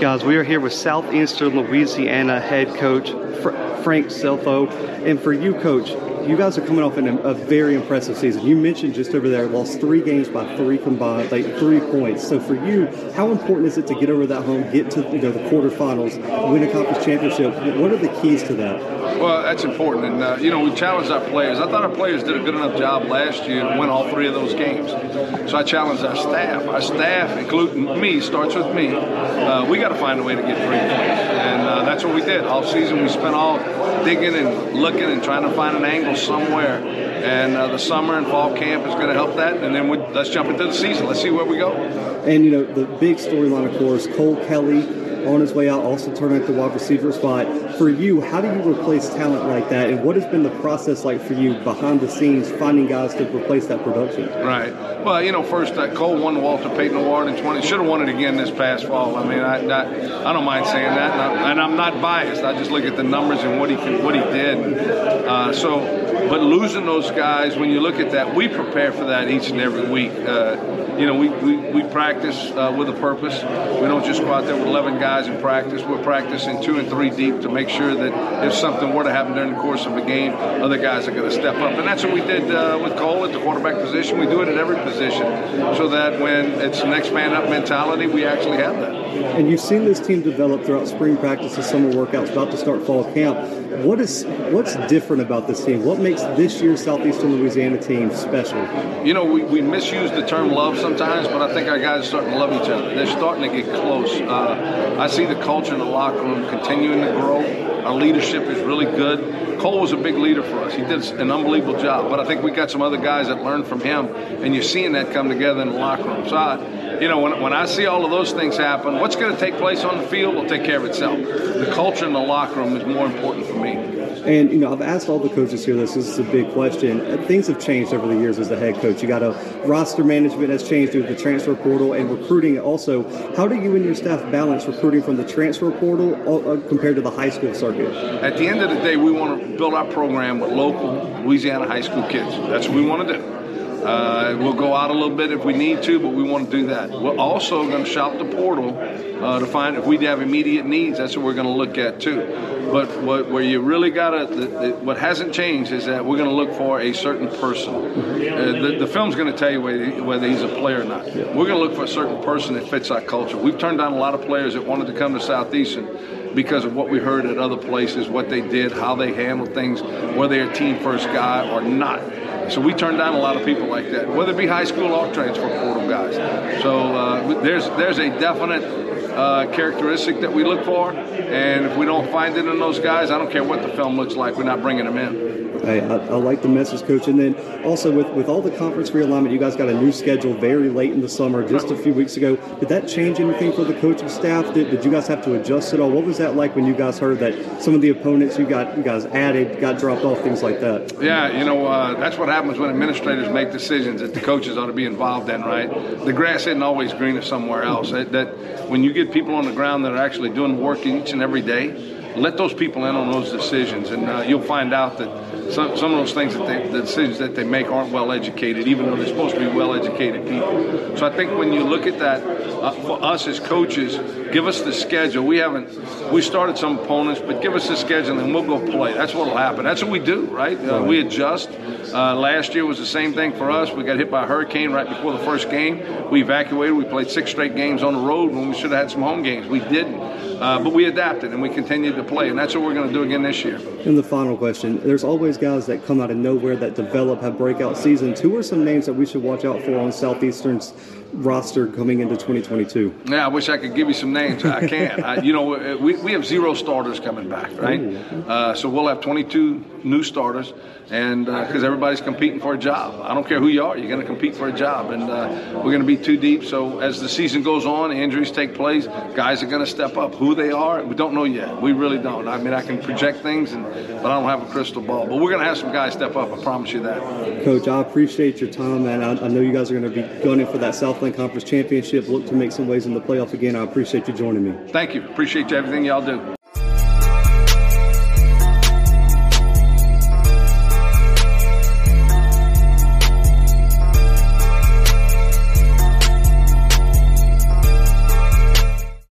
Guys, we are here with Southeastern Louisiana head coach Fr- Frank Scelfo. And for you, coach, you guys are coming off in a, a, very impressive season. You mentioned just over there, lost three games by three combined, like three points. So for you, how important is it to get over that home, get to you know the quarterfinals, win a conference championship? What are the keys to that? Well, that's important, and uh, you know we challenged our players. I thought our players did a good enough job last year to win all three of those games. So I challenged our staff. Our staff, including me, starts with me. Uh, we got to find a way to get three points, that's what we did all season. We spent all digging and looking and trying to find an angle somewhere. And uh, the summer and fall camp is going to help that. And then we, let's jump into the season. Let's see where we go. And you know the big storyline, of course, Cole Kelly on his way out, also turning at the wide receiver spot. For you, how do you replace talent like that, and what has been the process like for you behind the scenes, finding guys to replace that production? Right. Well, you know, first uh, Cole won the Walter Payton Award in 20. Should have won it again this past fall. I mean, I, I, I don't mind saying that, and, I, am not biased. I just look at the numbers and what he what he did. Uh, so, but losing those guys, when you look at that, we prepare for that each and every week. Uh, you know, we, we, we practice uh, with a purpose. We don't just go out there with 11 guys and practice. We're practicing two and three deep to make sure that if something were to happen during the course of a game, other guys are going to step up. And that's what we did uh, with Cole at the quarterback position. We do it at every position so that when it's next man up mentality, we actually have that. And you've seen this team develop throughout spring practices, summer workouts, about to start fall camp. What is what's different about this team? What makes this year's Southeastern Louisiana team special? You know, we, we misuse the term love sometimes, but I think our guys are starting to love each other. They're starting to get close. Uh, I see the culture in the locker room continuing to grow. Our leadership is really good. Cole was a big leader for us. He did an unbelievable job. But I think we got some other guys that learned from him, and you're seeing that come together in the locker room. So, I, you know, when, when I see all of those things happen, what's going to take place on the field will take care of itself. The culture in the locker room is more important for me. And you know, I've asked all the coaches here this. This is a big question. Uh, things have changed over the years as a head coach. You got a roster management has changed through the transfer portal and recruiting. Also, how do you and your staff balance recruiting from the transfer portal uh, compared to the high school circuit? At the end of the day, we want to build our program with local Louisiana high school kids. That's what we want to do. Uh, we'll go out a little bit if we need to, but we want to do that. We're also going to shop the portal uh, to find if we have immediate needs. That's what we're going to look at too. But what, where you really got to, what hasn't changed is that we're going to look for a certain person. Uh, the, the, film's going to tell you whether, whether, he's a player or not. We're going to look for a certain person that fits our culture. We've turned down a lot of players that wanted to come to Southeastern because of what we heard at other places, what they did, how they handled things, whether they're a team first guy or not. So we turn down a lot of people like that, whether it be high school or transfer portal guys. So uh, there's there's a definite uh, characteristic that we look for, and if we don't find it in those guys, I don't care what the film looks like, we're not bringing them in. I, I, I, like the message, coach. And then also with, with all the conference realignment, you guys got a new schedule very late in the summer, just a few weeks ago. Did that change anything for the coaching staff? Did, did you guys have to adjust at all? What was that like when you guys heard that some of the opponents you got you guys added got dropped off, things like that? Yeah, you know uh, that's what happens when administrators make decisions that the coaches ought to be involved in. Right? The grass isn't always greener somewhere else. That, that when you get people on the ground that are actually doing work each and every day let those people in on those decisions, and uh, you'll find out that some, some of those things that they, the decisions that they make aren't well educated, even though they're supposed to be well educated people. So I think when you look at that, uh, for us as coaches, give us the schedule. We haven't, we started some opponents, but give us the schedule and we'll go play. That's what'll happen. That's what we do, right? Uh, we adjust. Uh, last year was the same thing for us. We got hit by a hurricane right before the first game. We evacuated. We played six straight games on the road when we should have had some home games. We didn't. Uh, but we adapted and we continued to play, and that's what we're going to do again this year. And the final question there's always guys that come out of nowhere that develop, have breakout seasons. Who are some names that we should watch out for on Southeastern's roster coming into 2022? Yeah, I wish I could give you some names. I can't. I, you know, we, we have zero starters coming back, right? Uh, so we'll have 22 new starters, and because uh, everybody's competing for a job. I don't care who you are, you're going to compete for a job, and uh, we're going to be too deep. So as the season goes on, injuries take place, guys are going to step up. Who they are, we don't know yet. We really don't. I mean, I can project things, and, but I don't have a crystal ball. But we're going to have some guys step up. I promise you that. Coach, I appreciate your time, man. I, I know you guys are going to be going in for that Southland Conference Championship. Look to make some ways in the playoff again. I appreciate you joining me. Thank you. Appreciate everything y'all do.